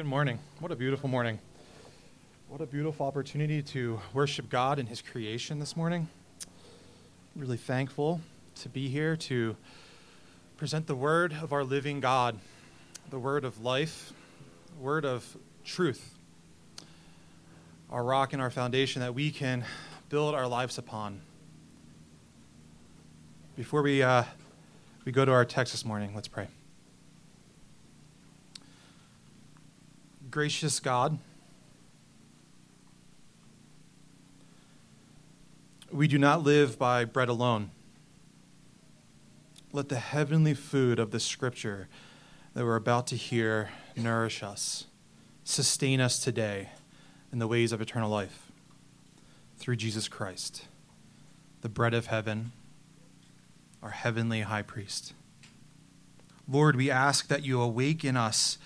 Good morning. What a beautiful morning. What a beautiful opportunity to worship God and His creation this morning. Really thankful to be here to present the word of our living God, the word of life, word of truth, our rock and our foundation that we can build our lives upon. Before we, uh, we go to our text this morning, let's pray. Gracious God, we do not live by bread alone. Let the heavenly food of the scripture that we're about to hear nourish us, sustain us today in the ways of eternal life through Jesus Christ, the bread of heaven, our heavenly high priest. Lord, we ask that you awaken us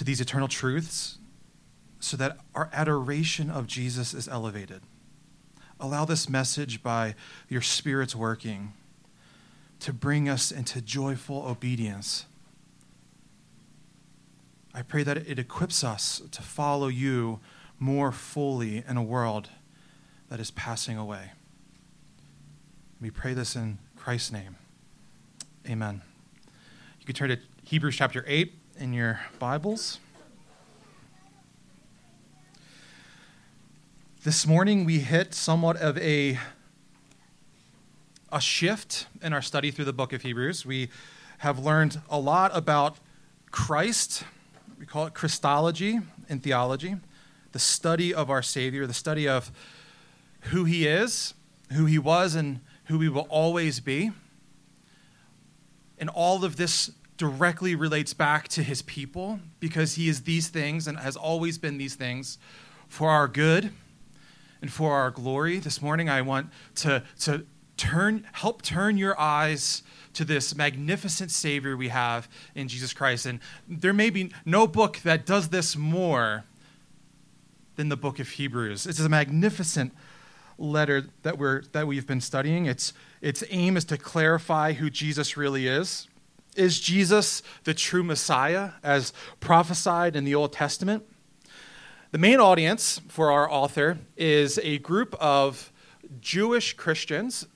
to these eternal truths so that our adoration of Jesus is elevated. Allow this message by your Spirit's working to bring us into joyful obedience. I pray that it equips us to follow you more fully in a world that is passing away. We pray this in Christ's name. Amen. You can turn to Hebrews chapter 8 in your Bibles. This morning we hit somewhat of a a shift in our study through the book of Hebrews. We have learned a lot about Christ. We call it Christology in theology, the study of our Savior, the study of who He is, who He was, and who He will always be. And all of this directly relates back to his people because he is these things and has always been these things for our good and for our glory. This morning I want to, to turn help turn your eyes to this magnificent savior we have in Jesus Christ. And there may be no book that does this more than the book of Hebrews. It's a magnificent letter that we're that we've been studying. Its its aim is to clarify who Jesus really is is Jesus the true Messiah as prophesied in the Old Testament? The main audience for our author is a group of Jewish Christians.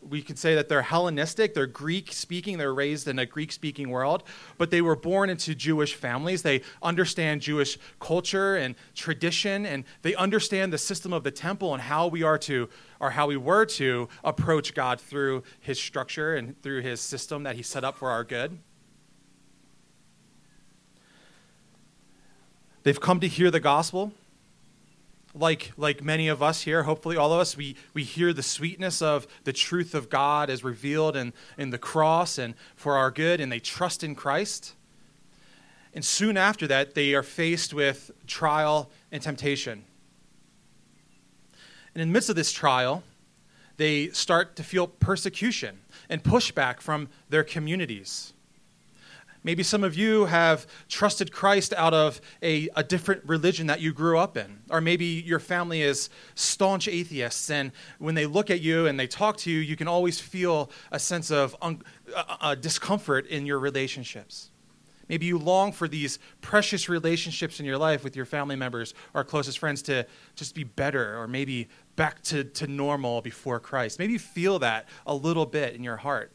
We could say that they're Hellenistic, they're Greek speaking, they're raised in a Greek speaking world, but they were born into Jewish families. They understand Jewish culture and tradition, and they understand the system of the temple and how we are to or how we were to approach God through his structure and through his system that he set up for our good. They've come to hear the gospel. Like, like many of us here, hopefully all of us, we, we hear the sweetness of the truth of God as revealed in, in the cross and for our good, and they trust in Christ. And soon after that, they are faced with trial and temptation. And in the midst of this trial, they start to feel persecution and pushback from their communities. Maybe some of you have trusted Christ out of a, a different religion that you grew up in. Or maybe your family is staunch atheists, and when they look at you and they talk to you, you can always feel a sense of un, uh, discomfort in your relationships. Maybe you long for these precious relationships in your life with your family members or closest friends to just be better or maybe back to, to normal before Christ. Maybe you feel that a little bit in your heart.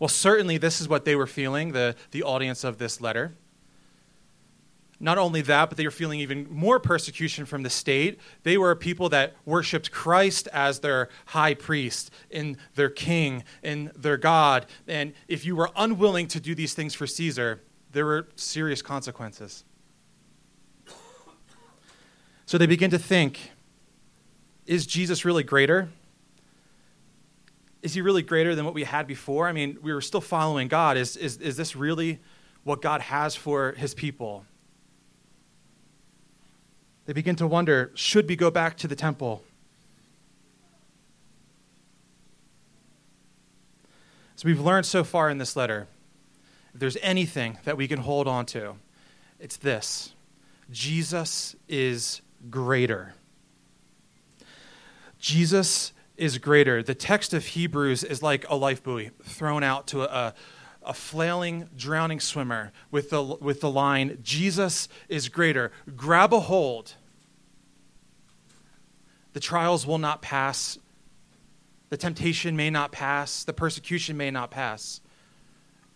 Well, certainly this is what they were feeling, the, the audience of this letter. Not only that, but they were feeling even more persecution from the state. They were a people that worshiped Christ as their high priest, in their king, in their God. And if you were unwilling to do these things for Caesar, there were serious consequences. So they begin to think is Jesus really greater? Is he really greater than what we had before? I mean, we were still following God. Is, is, is this really what God has for his people? They begin to wonder should we go back to the temple? So we've learned so far in this letter if there's anything that we can hold on to, it's this Jesus is greater. Jesus is greater. The text of Hebrews is like a life buoy thrown out to a, a flailing, drowning swimmer with the, with the line, Jesus is greater. Grab a hold. The trials will not pass. The temptation may not pass. The persecution may not pass.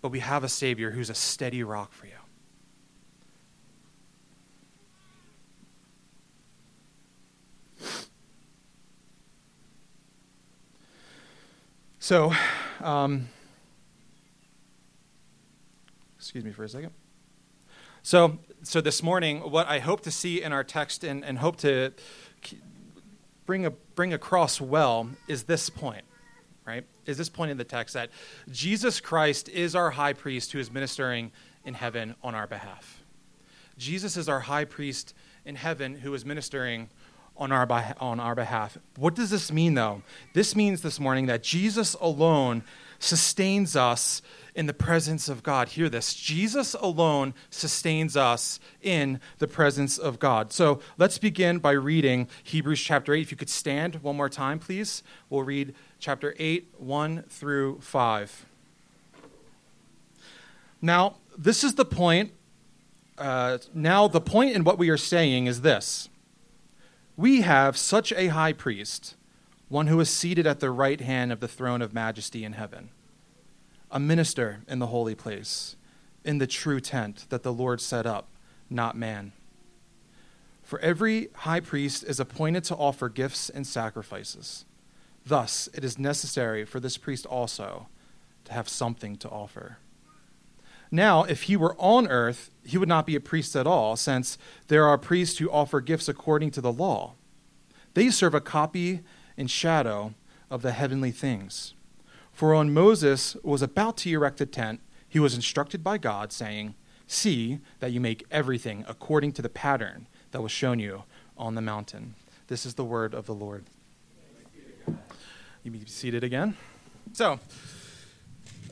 But we have a Savior who's a steady rock for you. So, um, excuse me for a second. So, so this morning, what I hope to see in our text and, and hope to bring, a, bring across well is this point, right? Is this point in the text that Jesus Christ is our high priest who is ministering in heaven on our behalf. Jesus is our high priest in heaven who is ministering on our, on our behalf. What does this mean, though? This means this morning that Jesus alone sustains us in the presence of God. Hear this Jesus alone sustains us in the presence of God. So let's begin by reading Hebrews chapter 8. If you could stand one more time, please. We'll read chapter 8, 1 through 5. Now, this is the point. Uh, now, the point in what we are saying is this we have such a high priest, one who is seated at the right hand of the throne of majesty in heaven, a minister in the holy place, in the true tent that the Lord set up, not man. For every high priest is appointed to offer gifts and sacrifices. Thus, it is necessary for this priest also to have something to offer. Now, if he were on earth, he would not be a priest at all, since there are priests who offer gifts according to the law. They serve a copy and shadow of the heavenly things. For when Moses was about to erect a tent, he was instructed by God, saying, See that you make everything according to the pattern that was shown you on the mountain. This is the word of the Lord. You be seated again. So,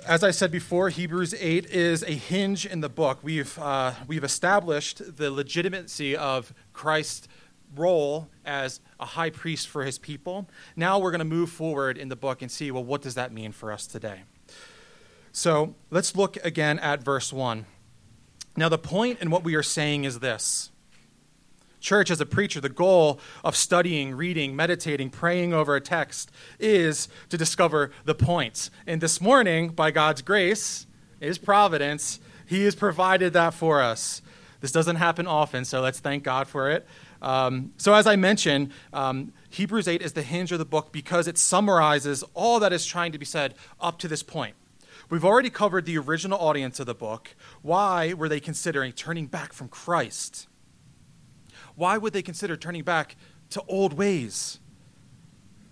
as I said before, Hebrews 8 is a hinge in the book. We've, uh, we've established the legitimacy of Christ's role as a high priest for his people. Now we're going to move forward in the book and see, well, what does that mean for us today? So let's look again at verse 1. Now, the point in what we are saying is this church as a preacher, the goal of studying, reading, meditating, praying over a text is to discover the points. And this morning, by God's grace, His providence, He has provided that for us. This doesn't happen often, so let's thank God for it. Um, so, as I mentioned, um, Hebrews 8 is the hinge of the book because it summarizes all that is trying to be said up to this point. We've already covered the original audience of the book. Why were they considering turning back from Christ? Why would they consider turning back to old ways?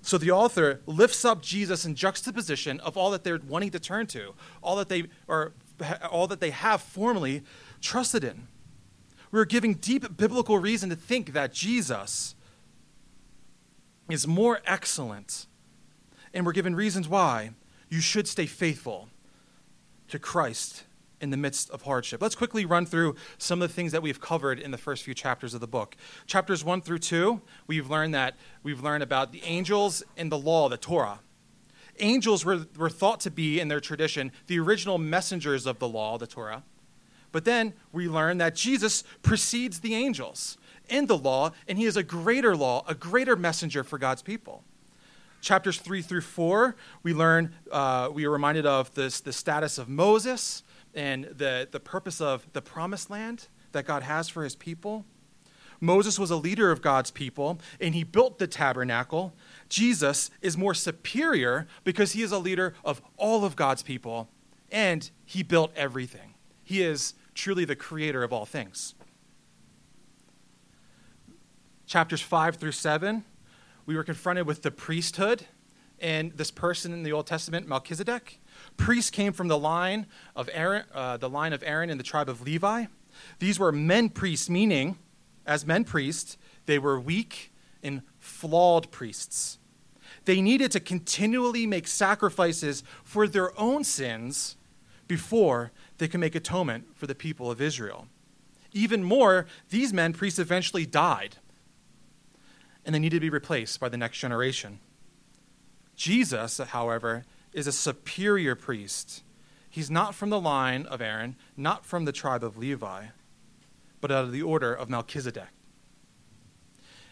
So the author lifts up Jesus in juxtaposition of all that they're wanting to turn to, all that they are all that they have formerly trusted in. We're giving deep biblical reason to think that Jesus is more excellent. And we're given reasons why you should stay faithful to Christ in the midst of hardship. Let's quickly run through some of the things that we've covered in the first few chapters of the book. Chapters 1 through 2, we've learned that we've learned about the angels and the law, the Torah. Angels were, were thought to be, in their tradition, the original messengers of the law, the Torah. But then we learn that Jesus precedes the angels in the law, and he is a greater law, a greater messenger for God's people chapters 3 through 4 we learn uh, we are reminded of this, the status of moses and the, the purpose of the promised land that God has for his people. Moses was a leader of God's people, and he built the tabernacle. Jesus is more superior because he is a leader of all of God's people, and he built everything. He is truly the creator of all things. Chapters 5 through 7, we were confronted with the priesthood and this person in the Old Testament, Melchizedek. Priests came from the line of Aaron, uh, the line of Aaron in the tribe of Levi. These were men priests, meaning, as men priests, they were weak and flawed priests. They needed to continually make sacrifices for their own sins before they could make atonement for the people of Israel. Even more, these men priests eventually died, and they needed to be replaced by the next generation. Jesus, however, is a superior priest. He's not from the line of Aaron, not from the tribe of Levi, but out of the order of Melchizedek.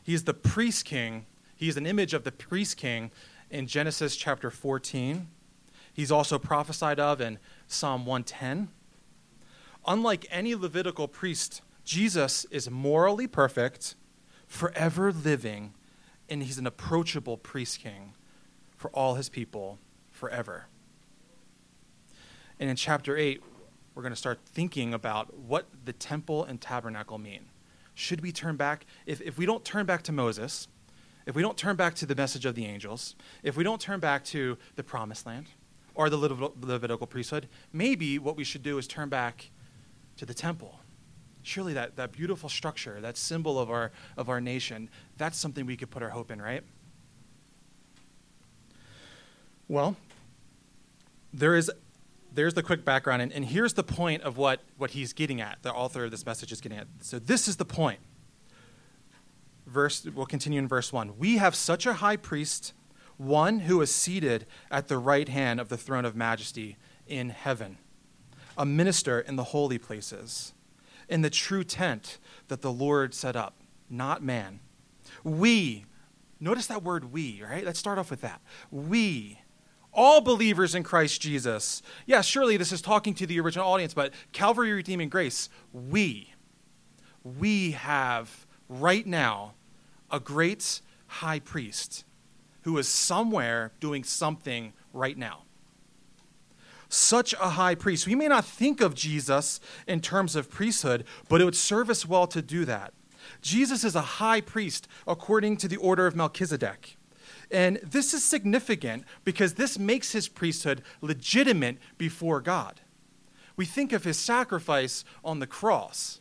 He is the priest king. He is an image of the priest king in Genesis chapter 14. He's also prophesied of in Psalm 110. Unlike any Levitical priest, Jesus is morally perfect, forever living, and he's an approachable priest king for all his people forever. And in chapter 8, we're going to start thinking about what the temple and tabernacle mean. Should we turn back? If, if we don't turn back to Moses, if we don't turn back to the message of the angels, if we don't turn back to the promised land or the Levitical priesthood, maybe what we should do is turn back to the temple. Surely that, that beautiful structure, that symbol of our, of our nation, that's something we could put our hope in, right? Well, there is there's the quick background, and, and here's the point of what, what he's getting at, the author of this message is getting at. So, this is the point. Verse, we'll continue in verse 1. We have such a high priest, one who is seated at the right hand of the throne of majesty in heaven, a minister in the holy places, in the true tent that the Lord set up, not man. We, notice that word we, right? Let's start off with that. We, all believers in Christ Jesus. Yeah, surely this is talking to the original audience, but Calvary Redeeming Grace, we, we have right now a great high priest who is somewhere doing something right now. Such a high priest. We may not think of Jesus in terms of priesthood, but it would serve us well to do that. Jesus is a high priest according to the order of Melchizedek. And this is significant because this makes his priesthood legitimate before God. We think of his sacrifice on the cross,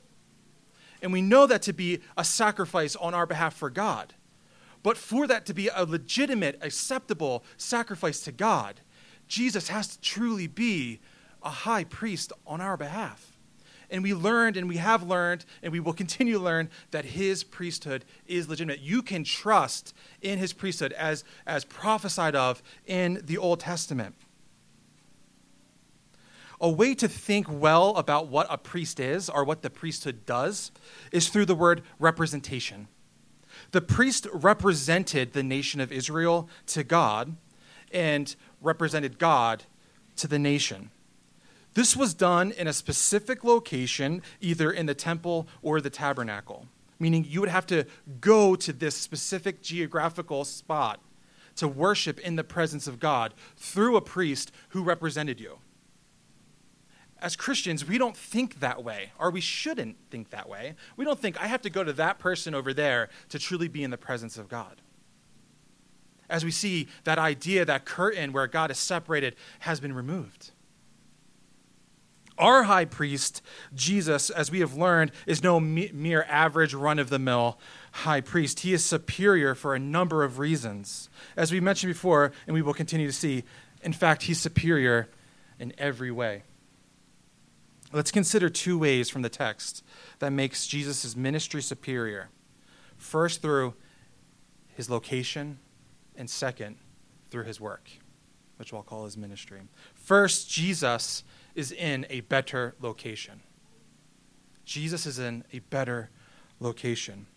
and we know that to be a sacrifice on our behalf for God. But for that to be a legitimate, acceptable sacrifice to God, Jesus has to truly be a high priest on our behalf. And we learned, and we have learned, and we will continue to learn that his priesthood is legitimate. You can trust in his priesthood as, as prophesied of in the Old Testament. A way to think well about what a priest is or what the priesthood does is through the word representation. The priest represented the nation of Israel to God and represented God to the nation. This was done in a specific location, either in the temple or the tabernacle, meaning you would have to go to this specific geographical spot to worship in the presence of God through a priest who represented you. As Christians, we don't think that way, or we shouldn't think that way. We don't think, I have to go to that person over there to truly be in the presence of God. As we see that idea, that curtain where God is separated, has been removed. Our high priest, Jesus, as we have learned, is no mere average run of the mill high priest. He is superior for a number of reasons. As we mentioned before, and we will continue to see, in fact, he's superior in every way. Let's consider two ways from the text that makes Jesus' ministry superior. First, through his location, and second, through his work, which we'll call his ministry. First, Jesus is in a better location. Jesus is in a better location.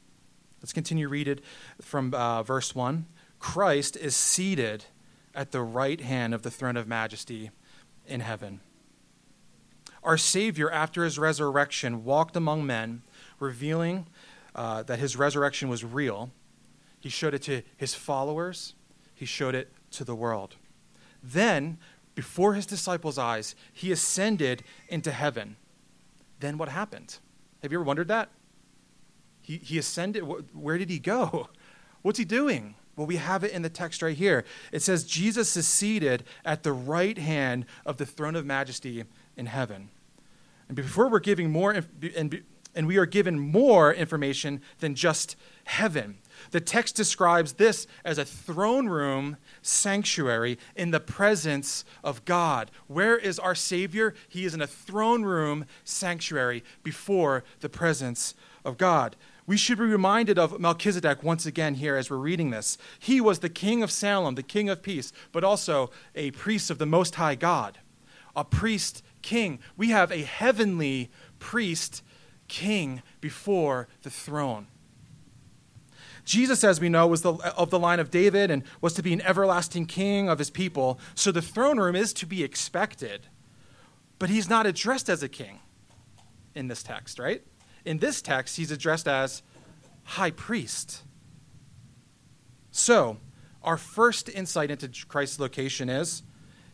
Let's continue read it from uh, verse 1. Christ is seated at the right hand of the throne of majesty in heaven. Our Savior, after his resurrection, walked among men, revealing uh, that his resurrection was real. He showed it to his followers, he showed it to the world. Then, before his disciples' eyes, he ascended into heaven. Then what happened? Have you ever wondered that? He, he ascended. Where did he go? What's he doing? Well, we have it in the text right here. It says, Jesus is seated at the right hand of the throne of majesty in heaven. And before we're giving more, and, and we are given more information than just heaven. The text describes this as a throne room sanctuary in the presence of God. Where is our Savior? He is in a throne room sanctuary before the presence of God. We should be reminded of Melchizedek once again here as we're reading this. He was the king of Salem, the king of peace, but also a priest of the Most High God. a priest king. We have a heavenly priest king before the throne. Jesus, as we know, was the, of the line of David and was to be an everlasting king of his people. So the throne room is to be expected. But he's not addressed as a king in this text, right? In this text, he's addressed as high priest. So, our first insight into Christ's location is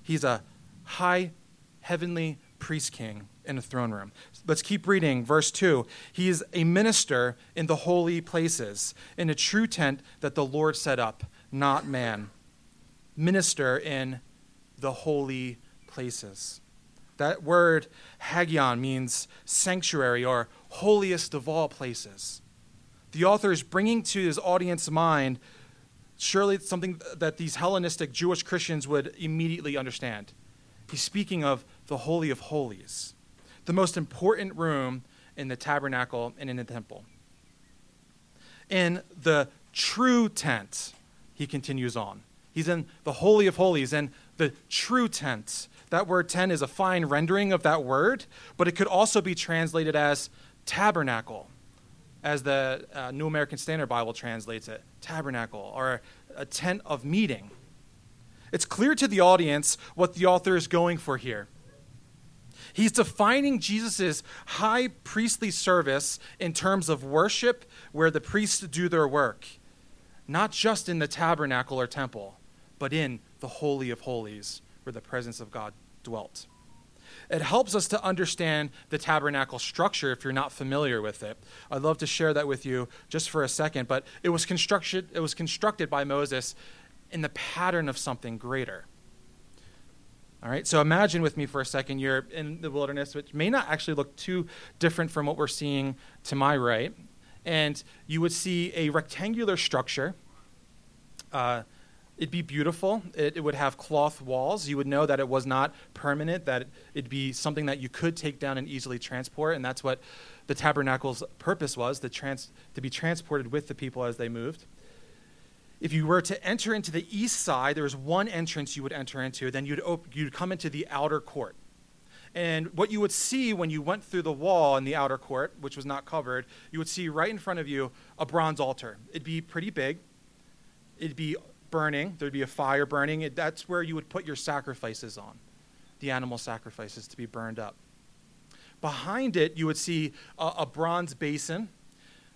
he's a high heavenly priest king in a throne room. Let's keep reading. Verse 2 He is a minister in the holy places, in a true tent that the Lord set up, not man. Minister in the holy places. That word hagion means sanctuary or holiest of all places. The author is bringing to his audience mind surely it's something that these Hellenistic Jewish Christians would immediately understand. He's speaking of the Holy of Holies, the most important room in the tabernacle and in the temple. In the true tent, he continues on. He's in the Holy of Holies and the true tent. That word tent is a fine rendering of that word, but it could also be translated as tabernacle as the uh, New American Standard Bible translates it, tabernacle, or a tent of meeting. It's clear to the audience what the author is going for here. He's defining Jesus' high priestly service in terms of worship, where the priests do their work, not just in the tabernacle or temple, but in the Holy of Holies, where the presence of God dwelt. It helps us to understand the tabernacle structure if you're not familiar with it. I'd love to share that with you just for a second, but it was constructed, it was constructed by Moses in the pattern of something greater. All right, so imagine with me for a second you're in the wilderness, which may not actually look too different from what we're seeing to my right. And you would see a rectangular structure. Uh, It'd be beautiful. It, it, would have cloth walls. You would know that it was not permanent, that it'd be something that you could take down and easily transport. And that's what the tabernacle's purpose was trans, to be transported with the people as they moved. If you were to enter into the east side, there was one entrance you would enter into. Then you'd, op- you'd come into the outer court. And what you would see when you went through the wall in the outer court, which was not covered, you would see right in front of you a bronze altar. It'd be pretty big. It'd be burning, there'd be a fire burning. It, that's where you would put your sacrifices on, the animal sacrifices to be burned up. Behind it, you would see a, a bronze basin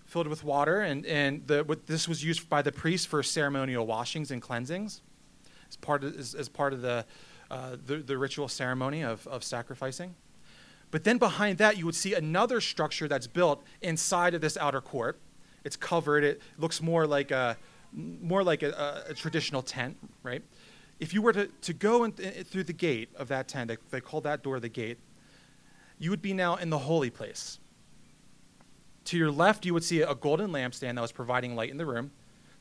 filled with water, and, and the, what, this was used by the priests for ceremonial washings and cleansings as part of, as, as part of the, uh, the, the, ritual ceremony of, of sacrificing. But then behind that, you would see another structure that's built inside of this outer court. It's covered, it looks more like a more like a, a, traditional tent, right? If you were to, to go in, through the gate of that tent, they, they call that door the gate, you would be now in the holy place. To your left, you would see a golden lampstand that was providing light in the room.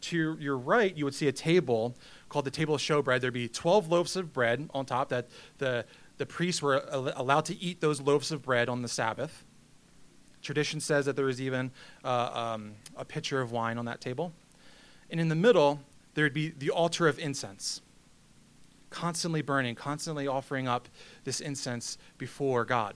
To your, right, you would see a table called the table of showbread. There'd be 12 loaves of bread on top that the, the priests were allowed to eat those loaves of bread on the Sabbath. Tradition says that there was even uh, um, a pitcher of wine on that table. And in the middle, there would be the altar of incense, constantly burning, constantly offering up this incense before God.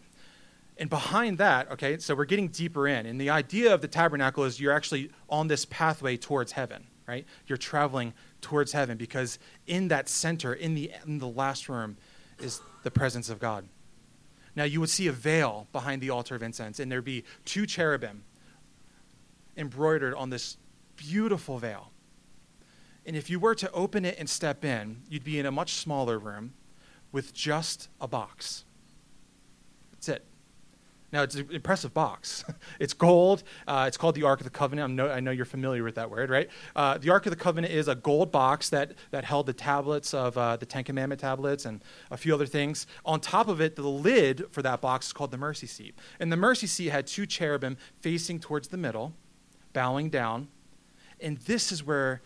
And behind that, okay, so we're getting deeper in. And the idea of the tabernacle is you're actually on this pathway towards heaven, right? You're traveling towards heaven because in that center, in the, in the last room, is the presence of God. Now, you would see a veil behind the altar of incense, and there'd be two cherubim embroidered on this beautiful veil. And if you were to open it and step in, you'd be in a much smaller room with just a box. That's it. Now, it's an impressive box. it's gold. Uh, it's called the Ark of the Covenant. No, i know you're familiar with that word, right? Uh, the Ark of the Covenant is a gold box that, that held the tablets of uh, the Ten Commandment tablets and a few other things. On top of it, the lid for that box is called the mercy seat. And the mercy seat had two cherubim facing towards the middle, bowing down. And this is where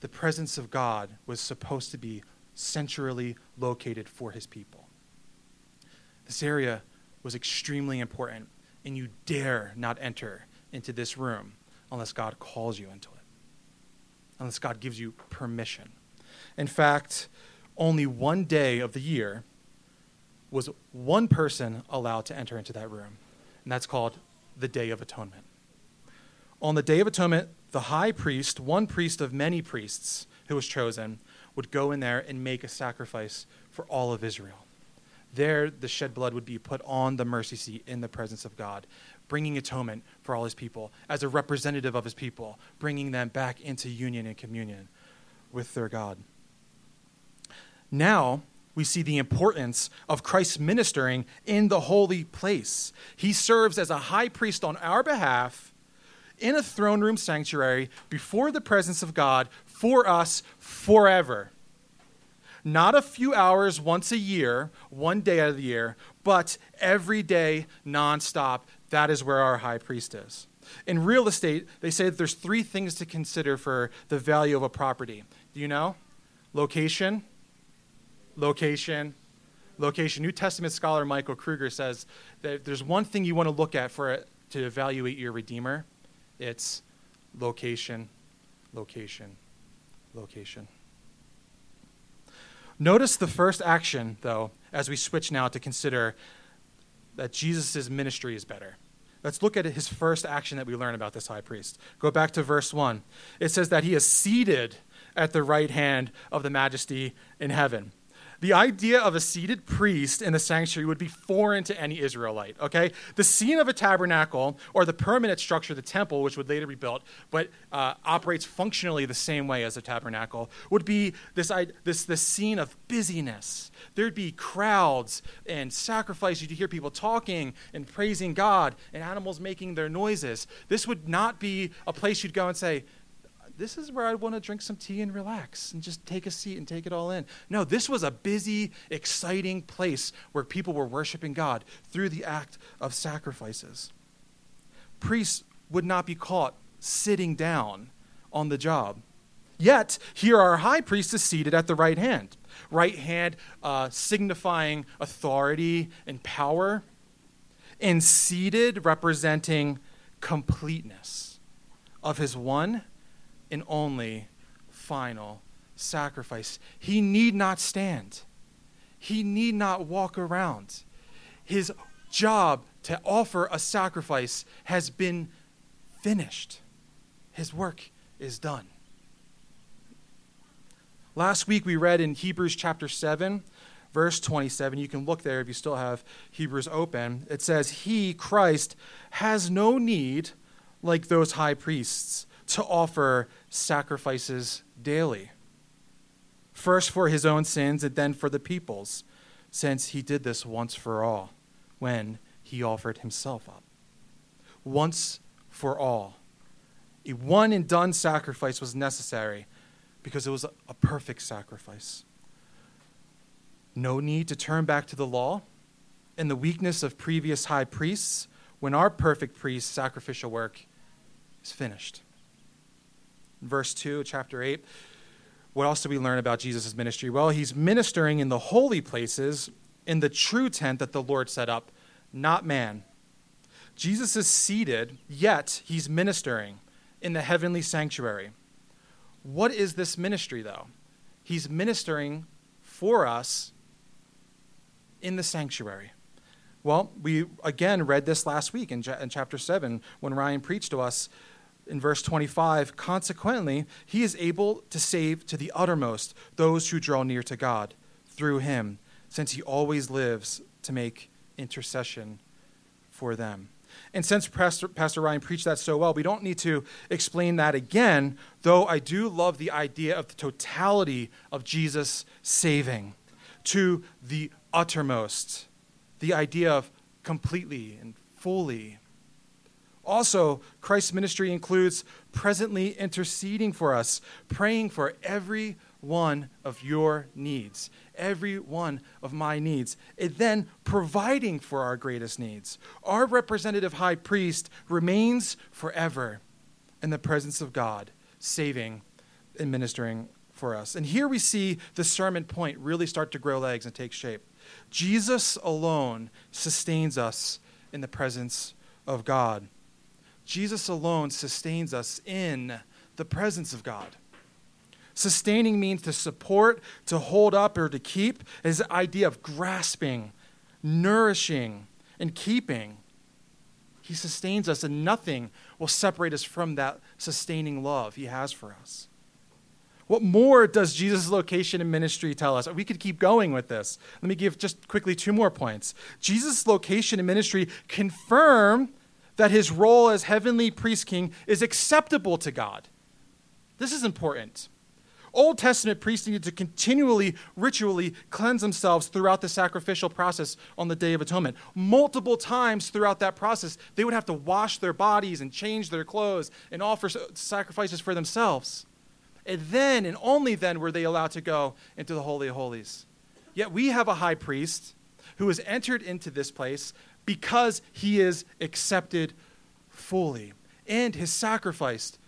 the presence of God was supposed to be centrally located for his people. This area was extremely important, and you dare not enter into this room unless God calls you into it, unless God gives you permission. In fact, only one day of the year was one person allowed to enter into that room, and that's called the Day of Atonement. On the Day of Atonement, the high priest, one priest of many priests who was chosen, would go in there and make a sacrifice for all of Israel. There, the shed blood would be put on the mercy seat in the presence of God, bringing atonement for all his people, as a representative of his people, bringing them back into union and communion with their God. Now, we see the importance of Christ ministering in the holy place. He serves as a high priest on our behalf in a throne room sanctuary before the presence of God for us forever. Not a few hours once a year, one day out of the year, but every day, nonstop. That is where our high priest is. In real estate, they say that there's three things to consider for the value of a property. Do you know? Location, location, location. New Testament scholar Michael Kruger says that there's one thing you want to look at for it to evaluate your redeemer. It's location, location, location. Notice the first action, though, as we switch now to consider that Jesus' ministry is better. Let's look at his first action that we learn about this high priest. Go back to verse 1. It says that he is seated at the right hand of the majesty in heaven. The idea of a seated priest in the sanctuary would be foreign to any Israelite, okay? The scene of a tabernacle, or the permanent structure, of the temple, which would later be built, but uh, operates functionally the same way as a tabernacle, would be this, this, this scene of busyness. There'd be crowds and sacrifice. You'd hear people talking and praising God and animals making their noises. This would not be a place you'd go and say, this is where I want to drink some tea and relax and just take a seat and take it all in. No, this was a busy, exciting place where people were worshiping God through the act of sacrifices. Priests would not be caught sitting down on the job. Yet, here our high priest is seated at the right hand. Right hand uh, signifying authority and power, and seated representing completeness of his one and only final sacrifice. He need not stand, he need not walk around. His job to offer a sacrifice has been finished, his work is done. Last week we read in Hebrews chapter 7, verse 27. You can look there if you still have Hebrews open. It says, He, Christ, has no need, like those high priests, to offer sacrifices daily. First for his own sins and then for the people's, since he did this once for all when he offered himself up. Once for all. A one and done sacrifice was necessary because it was a perfect sacrifice. No need to turn back to the law and the weakness of previous high priests when our perfect priest's sacrificial work is finished verse 2, chapter 8. What else do we learn about Jesus' ministry? Well, he's ministering in the holy places in the true tent that the Lord set up, not man. Jesus is seated, yet he's ministering in the heavenly sanctuary. What is this ministry, though? He's ministering for us in the sanctuary. Well, we again read this last week in, chapter 7 when Ryan preached to us in verse 25, consequently, he is able to save to the uttermost those who draw near to God through him, since he always lives to make intercession for them. And since Pastor, Pastor Ryan preached that so well, we don't need to explain that again, though I do love the idea of the totality of Jesus saving to the uttermost, the idea of completely and fully also, Christ's ministry includes presently interceding for us, praying for every one of your needs, every one of my needs, and then providing for our greatest needs. Our representative high priest remains forever in the presence of God, saving and ministering for us. And here we see the sermon point really start to grow legs and take shape. Jesus alone sustains us in the presence of God. Jesus alone sustains us in the presence of God. Sustaining means to support, to hold up, or to keep. Is the idea of grasping nourishing and keeping. He sustains us, and nothing will separate us from that sustaining love He has for us. What more does Jesus' location and ministry tell us? We could keep going with this. Let me give just quickly two more points. Jesus' location and ministry confirm that his role as heavenly priest king is acceptable to God. This is important. Old Testament priests needed to continually, ritually cleanse themselves throughout the sacrificial process on the Day of Atonement. Multiple times throughout that process, they would have to wash their bodies and change their clothes and offer sacrifices for themselves. And then, and only then, were they allowed to go into the Holy of Holies. Yet we have a high priest who has entered into this place because he is accepted fully. And his sacrifice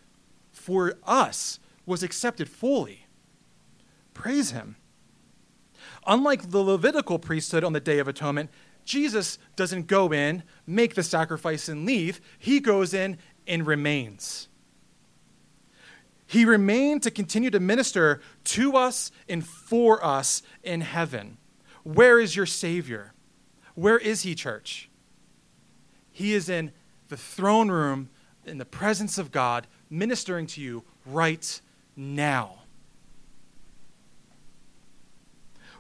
for us was accepted fully. Praise him. Unlike the Levitical priesthood on the Day of Atonement, Jesus doesn't go in, make the sacrifice, and leave. He goes in and remains. He remained to continue to minister to us and for us in heaven. Where is your Savior? Where is he, church? He is in the throne room in the presence of God, ministering to you right now.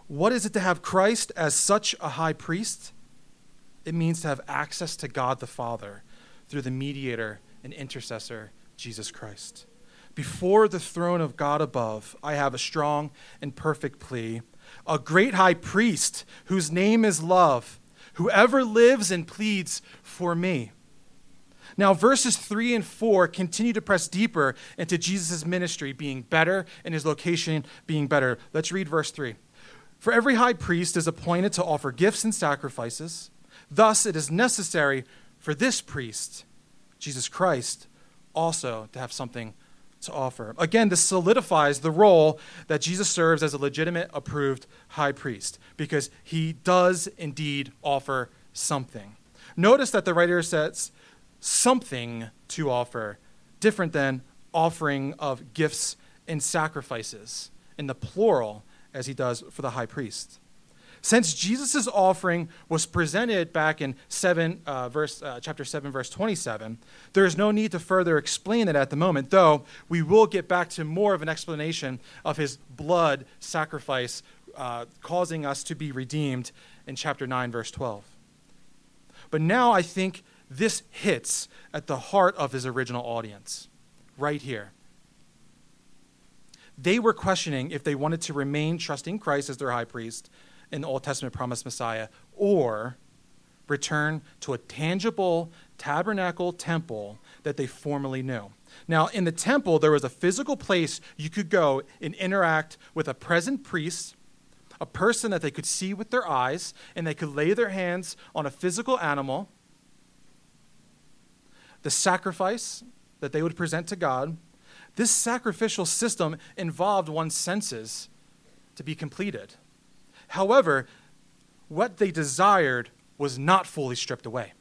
What is it to have Christ as such a high priest? It means to have access to God the Father through the mediator and intercessor, Jesus Christ. Before the throne of God above, I have a strong and perfect plea. A great high priest whose name is love Whoever lives and pleads for me. Now, verses 3 and 4 continue to press deeper into Jesus' ministry being better and his location being better. Let's read verse 3. For every high priest is appointed to offer gifts and sacrifices. Thus, it is necessary for this priest, Jesus Christ, also to have something to offer. Again, this solidifies the role that Jesus serves as a legitimate, approved high priest because he does indeed offer something. Notice that the writer says something to offer, different than offering of gifts and sacrifices in the plural as he does for the high priest. Since Jesus' offering was presented back in 7, uh, verse, uh, chapter 7, verse 27, there is no need to further explain it at the moment, though we will get back to more of an explanation of his blood sacrifice uh, causing us to be redeemed in chapter 9, verse 12. But now I think this hits at the heart of his original audience, right here. They were questioning if they wanted to remain trusting Christ as their high priest the Old Testament promised Messiah, or return to a tangible tabernacle temple that they formerly knew. Now, in the temple, there was a physical place you could go and interact with a present priest, a person that they could see with their eyes, and they could lay their hands on a physical animal. The sacrifice that they would present to God. This sacrificial system involved one's senses to be completed. However, what they desired was not fully stripped away.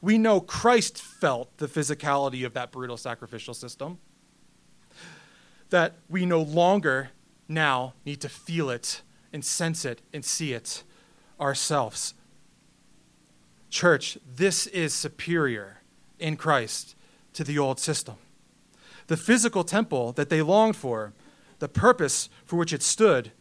We know Christ felt the physicality of that brutal sacrificial system, that we no longer now need to feel it and sense it and see it ourselves. Church, this is superior in Christ to the old system. The physical temple that they longed for, the purpose for which it stood,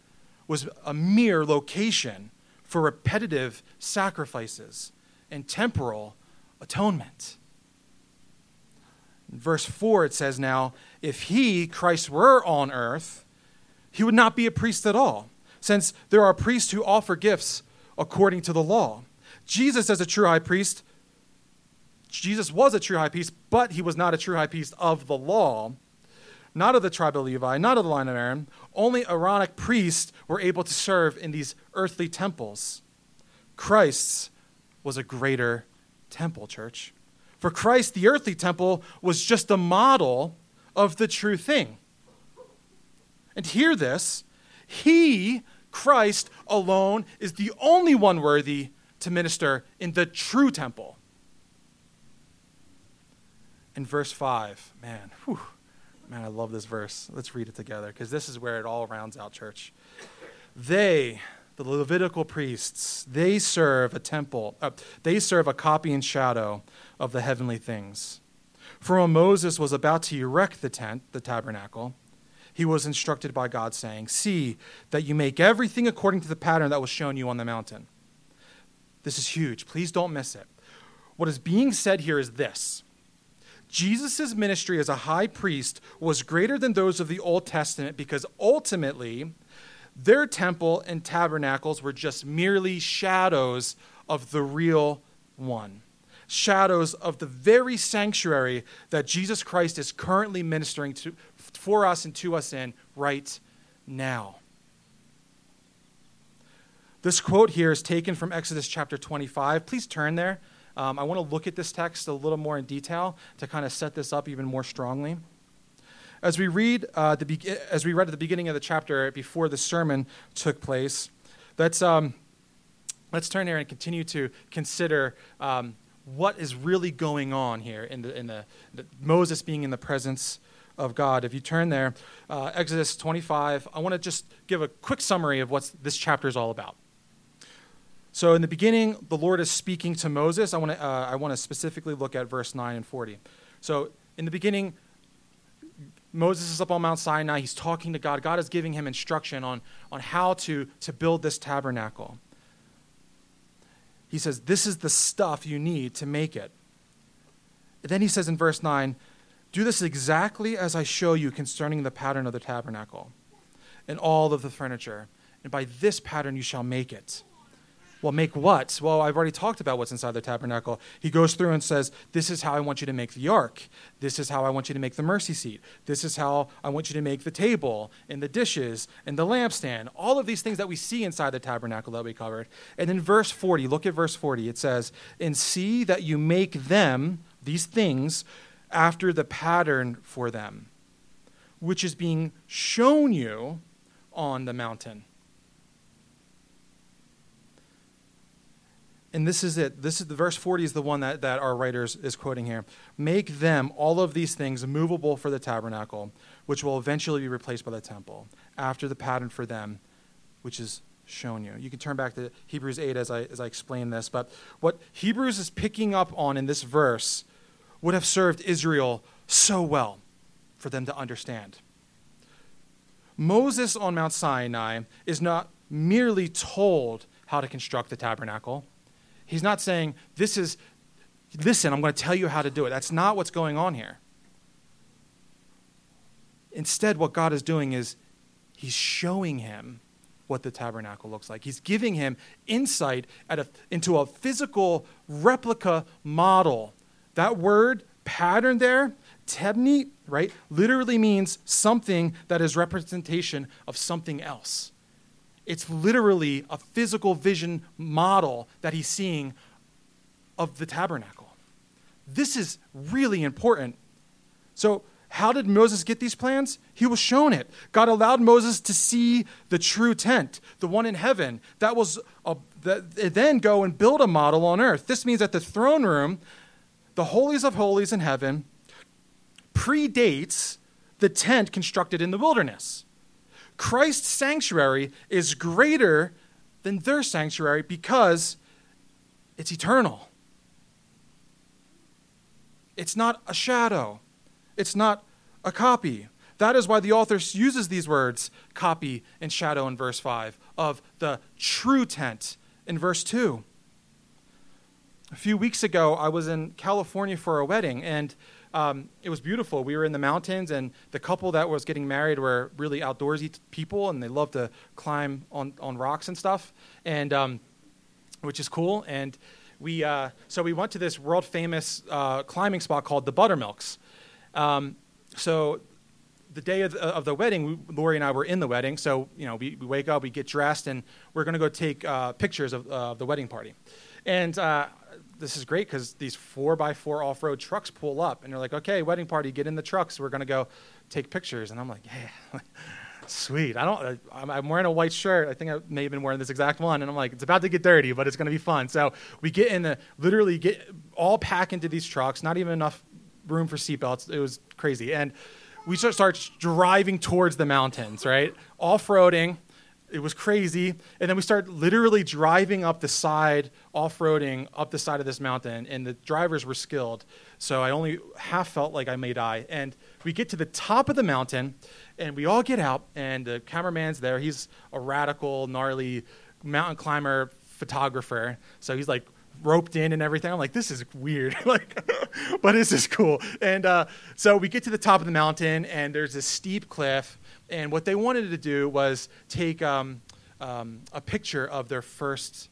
was a mere location for repetitive sacrifices and temporal atonement. In verse 4, it says now, if he, Christ, were on earth, he would not be a priest at all, since there are priests who offer gifts according to the law. Jesus, as a true high priest, Jesus was a true high priest, but he was not a true high priest of the law not of the tribe of Levi, not of the line of Aaron. Only Aaronic priests were able to serve in these earthly temples. Christ's was a greater temple, church. For Christ, the earthly temple was just a model of the true thing. And hear this He, Christ alone, is the only one worthy to minister in the true temple. In verse 5, man, whew, Man, I love this verse. Let's read it together because this is where it all rounds out, church. They, the Levitical priests, they serve a temple, uh, they serve a copy and shadow of the heavenly things. For when Moses was about to erect the tent, the tabernacle, he was instructed by God, saying, See that you make everything according to the pattern that was shown you on the mountain. This is huge. Please don't miss it. What is being said here is this Jesus' ministry as a high priest was greater than those of the Old Testament because ultimately, their temple and tabernacles were just merely shadows of the real one. Shadows of the very sanctuary that Jesus Christ is currently ministering to, for us and to us in right now. This quote here is taken from Exodus chapter 25. Please turn there. Um, I want to look at this text a little more in detail to kind of set this up even more strongly. As we read, uh, the be- as we read at the beginning of the chapter before the sermon took place, let's, um, let's turn here and continue to consider um, what is really going on here in, the, in the, the, Moses being in the presence of God. If you turn there, uh, Exodus 25, I want to just give a quick summary of what this chapter is all about. So, in the beginning, the Lord is speaking to Moses. I want to, uh, I want to specifically look at verse 9 and 40. So, in the beginning, Moses is up on Mount Sinai. He's talking to God. God is giving him instruction on, on how to, to build this tabernacle. He says, This is the stuff you need to make it. And then he says in verse 9, Do this exactly as I show you concerning the pattern of the tabernacle and all of the furniture. And by this pattern you shall make it. Well, make what? Well, I've already talked about what's inside the tabernacle. He goes through and says, This is how I want you to make the ark. This is how I want you to make the mercy seat. This is how I want you to make the table and the dishes and the lampstand. All of these things that we see inside the tabernacle that we covered. And in verse 40, look at verse 40. It says, And see that you make them, these things, after the pattern for them, which is being shown you on the mountain. And this is it. This is the verse 40 is the one that, that our writer is quoting here. Make them, all of these things, movable for the tabernacle, which will eventually be replaced by the temple, after the pattern for them, which is shown you. You can turn back to Hebrews 8 as I, as I explain this. But what Hebrews is picking up on in this verse would have served Israel so well for them to understand. Moses on Mount Sinai is not merely told how to construct the tabernacle He's not saying, This is, listen, I'm going to tell you how to do it. That's not what's going on here. Instead, what God is doing is He's showing him what the tabernacle looks like. He's giving him insight a, into a physical replica model. That word, pattern there, tebnit, right, literally means something that is representation of something else. It's literally a physical vision model that he's seeing of the tabernacle. This is really important. So, how did Moses get these plans? He was shown it. God allowed Moses to see the true tent, the one in heaven. That was a, that, then go and build a model on earth. This means that the throne room, the holies of holies in heaven, predates the tent constructed in the wilderness. Christ's sanctuary is greater than their sanctuary because it's eternal. It's not a shadow, it's not a copy. That is why the author uses these words, copy and shadow, in verse 5, of the true tent in verse 2. A few weeks ago, I was in California for a wedding, and um, it was beautiful. We were in the mountains, and the couple that was getting married were really outdoorsy people, and they love to climb on, on rocks and stuff, and um, which is cool. And we uh, so we went to this world famous uh, climbing spot called the Buttermilks. Um, so the day of the, of the wedding, we, Lori and I were in the wedding. So you know, we, we wake up, we get dressed, and we're going to go take uh, pictures of the wedding party. And uh, this is great because these four by four off road trucks pull up and they're like, okay, wedding party, get in the trucks. We're going to go take pictures. And I'm like, yeah, sweet. I don't, I'm wearing a white shirt. I think I may have been wearing this exact one. And I'm like, it's about to get dirty, but it's going to be fun. So we get in the, literally get all pack into these trucks, not even enough room for seatbelts. It was crazy. And we start, start driving towards the mountains, right? Off roading it was crazy. And then we start literally driving up the side, off roading up the side of this mountain, and the drivers were skilled. So I only half felt like I may die. And we get to the top of the mountain, and we all get out, and the cameraman's there. He's a radical, gnarly mountain climber photographer. So he's like roped in and everything. I'm like, this is weird, like, but this is cool. And uh, so we get to the top of the mountain, and there's this steep cliff. And what they wanted to do was take um, um, a picture of their first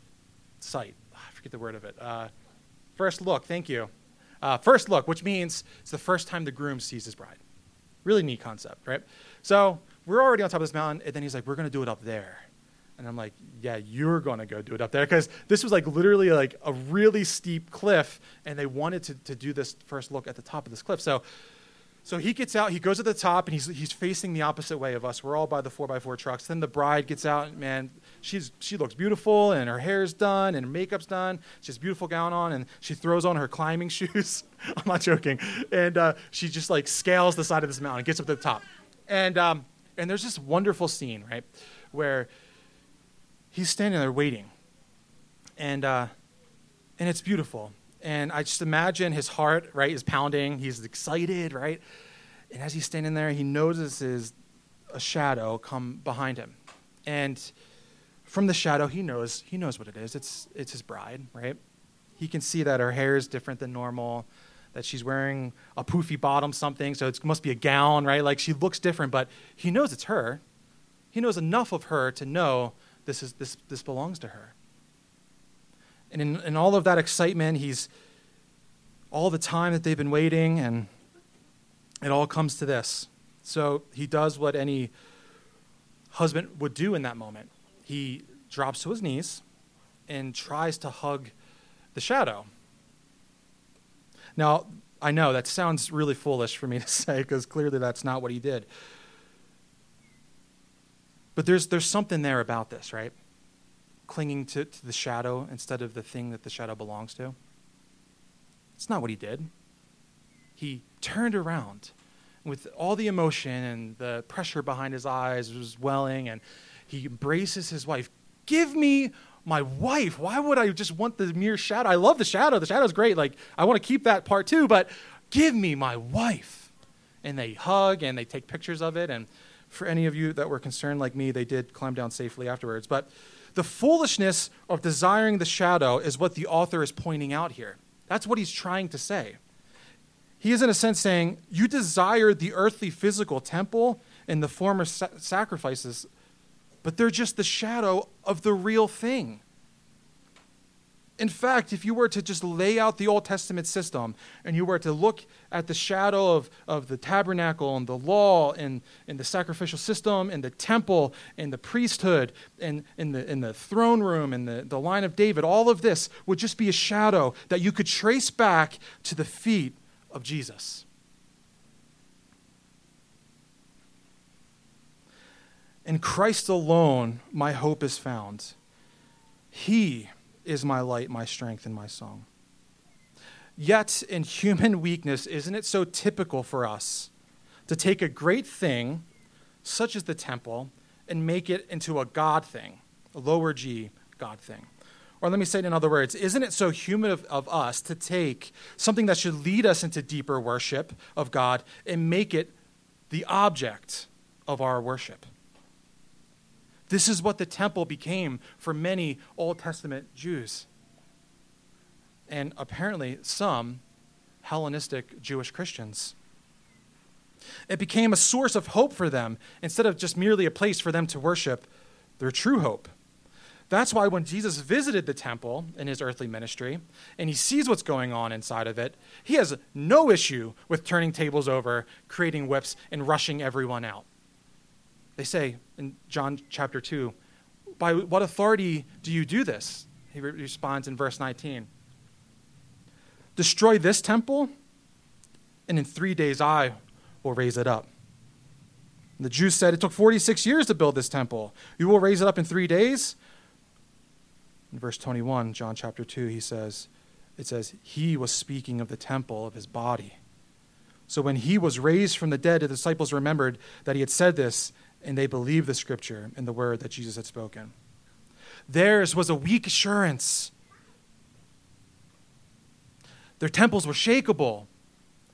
sight. Ah, I forget the word of it. Uh, first look. Thank you. Uh, first look, which means it's the first time the groom sees his bride. Really neat concept, right? So we're already on top of this mountain, and then he's like, "We're going to do it up there." And I'm like, yeah, you're going to go do it up there. Because this was like literally like a really steep cliff, and they wanted to, to do this first look at the top of this cliff. So, so he gets out, he goes to the top, and he's, he's facing the opposite way of us. We're all by the 4x4 trucks. Then the bride gets out, and man, she's, she looks beautiful, and her hair's done, and her makeup's done. She has a beautiful gown on, and she throws on her climbing shoes. I'm not joking. And uh, she just like scales the side of this mountain, gets up to the top. And, um, and there's this wonderful scene, right, where he's standing there waiting. And, uh, and it's beautiful. And I just imagine his heart, right, is pounding. He's excited, right? And as he's standing there, he notices a shadow come behind him. And from the shadow, he knows, he knows what it is. It's, it's his bride, right? He can see that her hair is different than normal, that she's wearing a poofy bottom something, so it must be a gown, right? Like she looks different, but he knows it's her. He knows enough of her to know this, is, this, this belongs to her. And in, in all of that excitement, he's all the time that they've been waiting, and it all comes to this. So he does what any husband would do in that moment. He drops to his knees and tries to hug the shadow. Now, I know that sounds really foolish for me to say because clearly that's not what he did. But there's, there's something there about this, right? Clinging to, to the shadow instead of the thing that the shadow belongs to. It's not what he did. He turned around with all the emotion and the pressure behind his eyes was welling, and he embraces his wife. Give me my wife. Why would I just want the mere shadow? I love the shadow. The shadow's great. Like, I want to keep that part too, but give me my wife. And they hug and they take pictures of it. And for any of you that were concerned like me, they did climb down safely afterwards. But the foolishness of desiring the shadow is what the author is pointing out here. That's what he's trying to say. He is, in a sense, saying, You desire the earthly physical temple and the former sa- sacrifices, but they're just the shadow of the real thing. In fact, if you were to just lay out the Old Testament system and you were to look at the shadow of, of the tabernacle and the law and, and the sacrificial system and the temple and the priesthood and, and, the, and the throne room and the, the line of David, all of this would just be a shadow that you could trace back to the feet of Jesus. In Christ alone, my hope is found. He is my light, my strength, and my song. Yet, in human weakness, isn't it so typical for us to take a great thing, such as the temple, and make it into a God thing, a lower G God thing? Or let me say it in other words, isn't it so human of, of, us to take something that should lead us into deeper worship of God and make it the object of our worship? This is what the temple became for many Old Testament Jews. And apparently, some Hellenistic Jewish Christians. It became a source of hope for them instead of just merely a place for them to worship their true hope. That's why when Jesus visited the temple in his earthly ministry and he sees what's going on inside of it, he has no issue with turning tables over, creating whips, and rushing everyone out. They say in John chapter 2, By what authority do you do this? He re- responds in verse 19 Destroy this temple, and in three days I will raise it up. And the Jews said, It took 46 years to build this temple. You will raise it up in three days? In verse 21, John chapter 2, he says, It says, He was speaking of the temple of his body. So when he was raised from the dead, the disciples remembered that he had said this, and they believed the scripture and the word that Jesus had spoken. Theirs was a weak assurance. Their temples were shakable,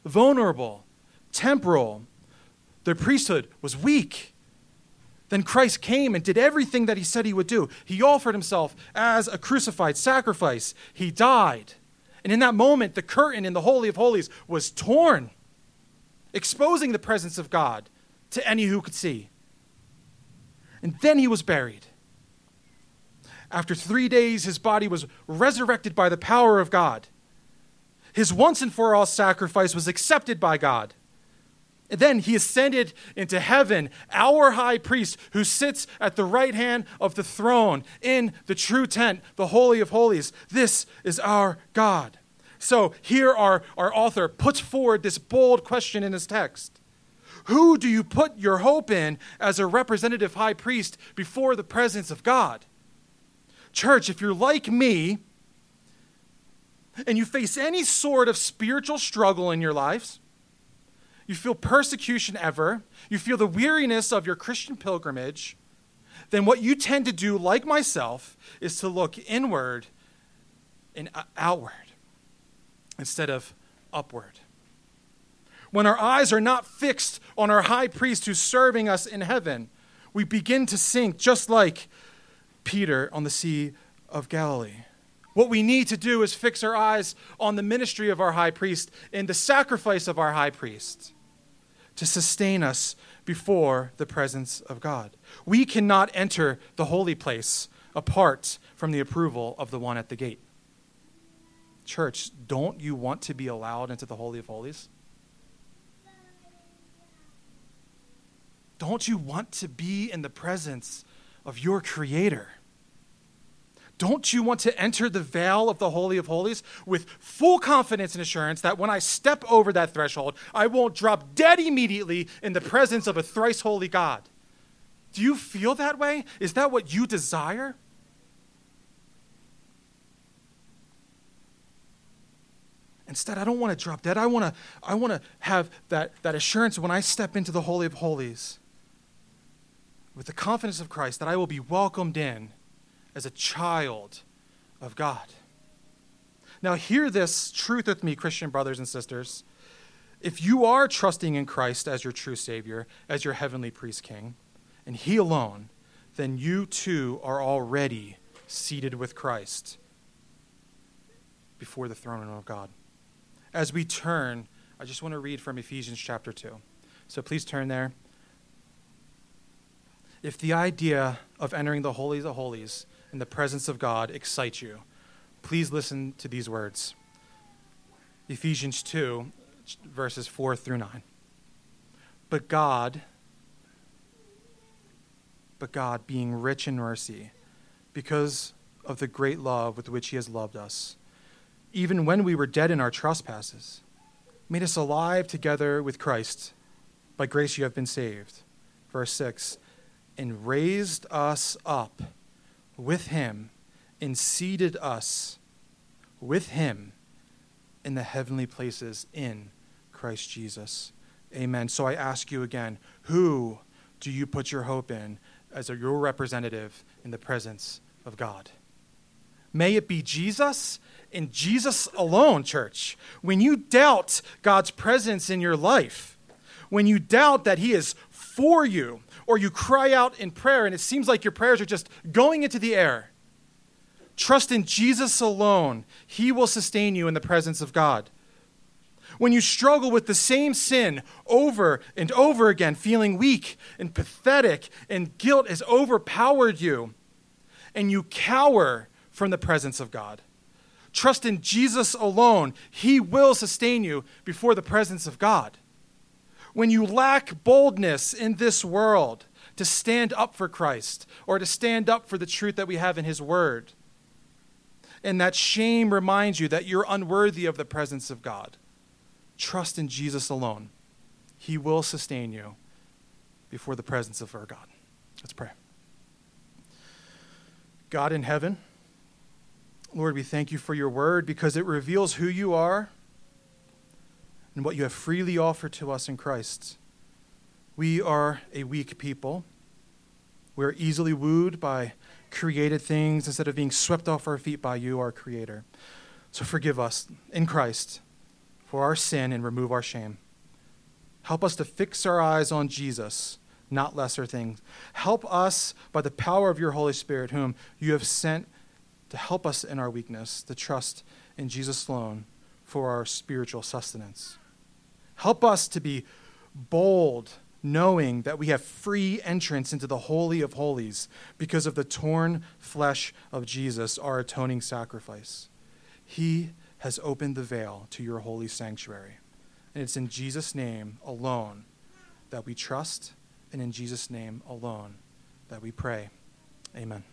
vulnerable, temporal. Their priesthood was weak. Then Christ came and did everything that he said he would do. He offered himself as a crucified sacrifice. He died. And in that moment, the curtain in the Holy of Holies was torn, exposing the presence of God to any who could see. And then he was buried. After three days, his body was resurrected by the power of God. His once and for all sacrifice was accepted by God. And then he ascended into heaven, our high priest who sits at the right hand of the throne in the true tent, the Holy of Holies. This is our God. So here our, our author puts forward this bold question in his text who do you put your hope in as a representative high priest before the presence of God? Church, if you're like me and you face any sort of spiritual struggle in your lives, you feel persecution ever, you feel the weariness of your Christian pilgrimage, then what you tend to do, like myself, is to look inward and outward instead of upward when our eyes are not fixed on our high priest who's serving us in heaven, we begin to sink just like Peter on the Sea of Galilee. What we need to do is fix our eyes on the ministry of our high priest and the sacrifice of our high priest to sustain us before the presence of God. We cannot enter the holy place apart from the approval of the one at the gate. Church, don't you want to be allowed into the Holy of Holies? Don't you want to be in the presence of your Creator? Don't you want to enter the veil of the Holy of Holies with full confidence and assurance that when I step over that threshold, I won't drop dead immediately in the presence of a thrice holy God? Do you feel that way? Is that what you desire? Instead, I don't want to drop dead. I want to, I want to have that, that assurance when I step into the Holy of Holies with the confidence of Christ that I will be welcomed in as a child of God. Now, hear this truth with me, Christian brothers and sisters. If you are trusting in Christ as your true Savior, as your heavenly priest king, and He alone, then you too are already seated with Christ before the throne of God. As we turn, I just want to read from Ephesians chapter 2. So please turn there if the idea of entering the holies of holies in the presence of God excites you, please listen to these words Ephesians 2, verses 4 through 9. But God, but God, being rich in mercy, because of the great love with which He has loved us, even when we were dead in our trespasses, made us alive together with Christ. By grace you have been saved. Verse 6 and raised us up with him and seated us with him in the heavenly places in Christ Jesus. Amen. So I ask you again, who do you put your hope in as a, your representative in the presence of God? May it be Jesus and Jesus alone, church. When you doubt God's presence in your life, when you doubt that He is for you, or you cry out in prayer and it seems like your prayers are just going into the air. Trust in Jesus alone. He will sustain you in the presence of God. When you struggle with the same sin over and over again, feeling weak and pathetic, and guilt has overpowered you, and you cower from the presence of God, trust in Jesus alone. He will sustain you before the presence of God when you lack boldness in this world to stand up for Christ or to stand up for the truth that we have in His Word. And that shame reminds you that you're unworthy of the presence of God. Trust in Jesus alone. He will sustain you before the presence of our God. Let's pray. God in heaven, Lord, we thank you for your word because it reveals who you are and what you have freely offered to us in Christ. We are a weak people, We're easily wooed by created things instead of being swept off our feet by you, our Creator. So forgive us in Christ for our sin and remove our shame. Help us to fix our eyes on Jesus, not lesser things. Help us by the power of your Holy Spirit, whom you have sent to help us in our weakness, to trust in Jesus alone for our spiritual sustenance. Help us to be bold, knowing that we have free entrance into the Holy of Holies because of the torn flesh of Jesus, our atoning sacrifice. He has opened the veil to your holy sanctuary. And it's in Jesus' name alone that we trust, and in Jesus' name alone that we pray. Amen.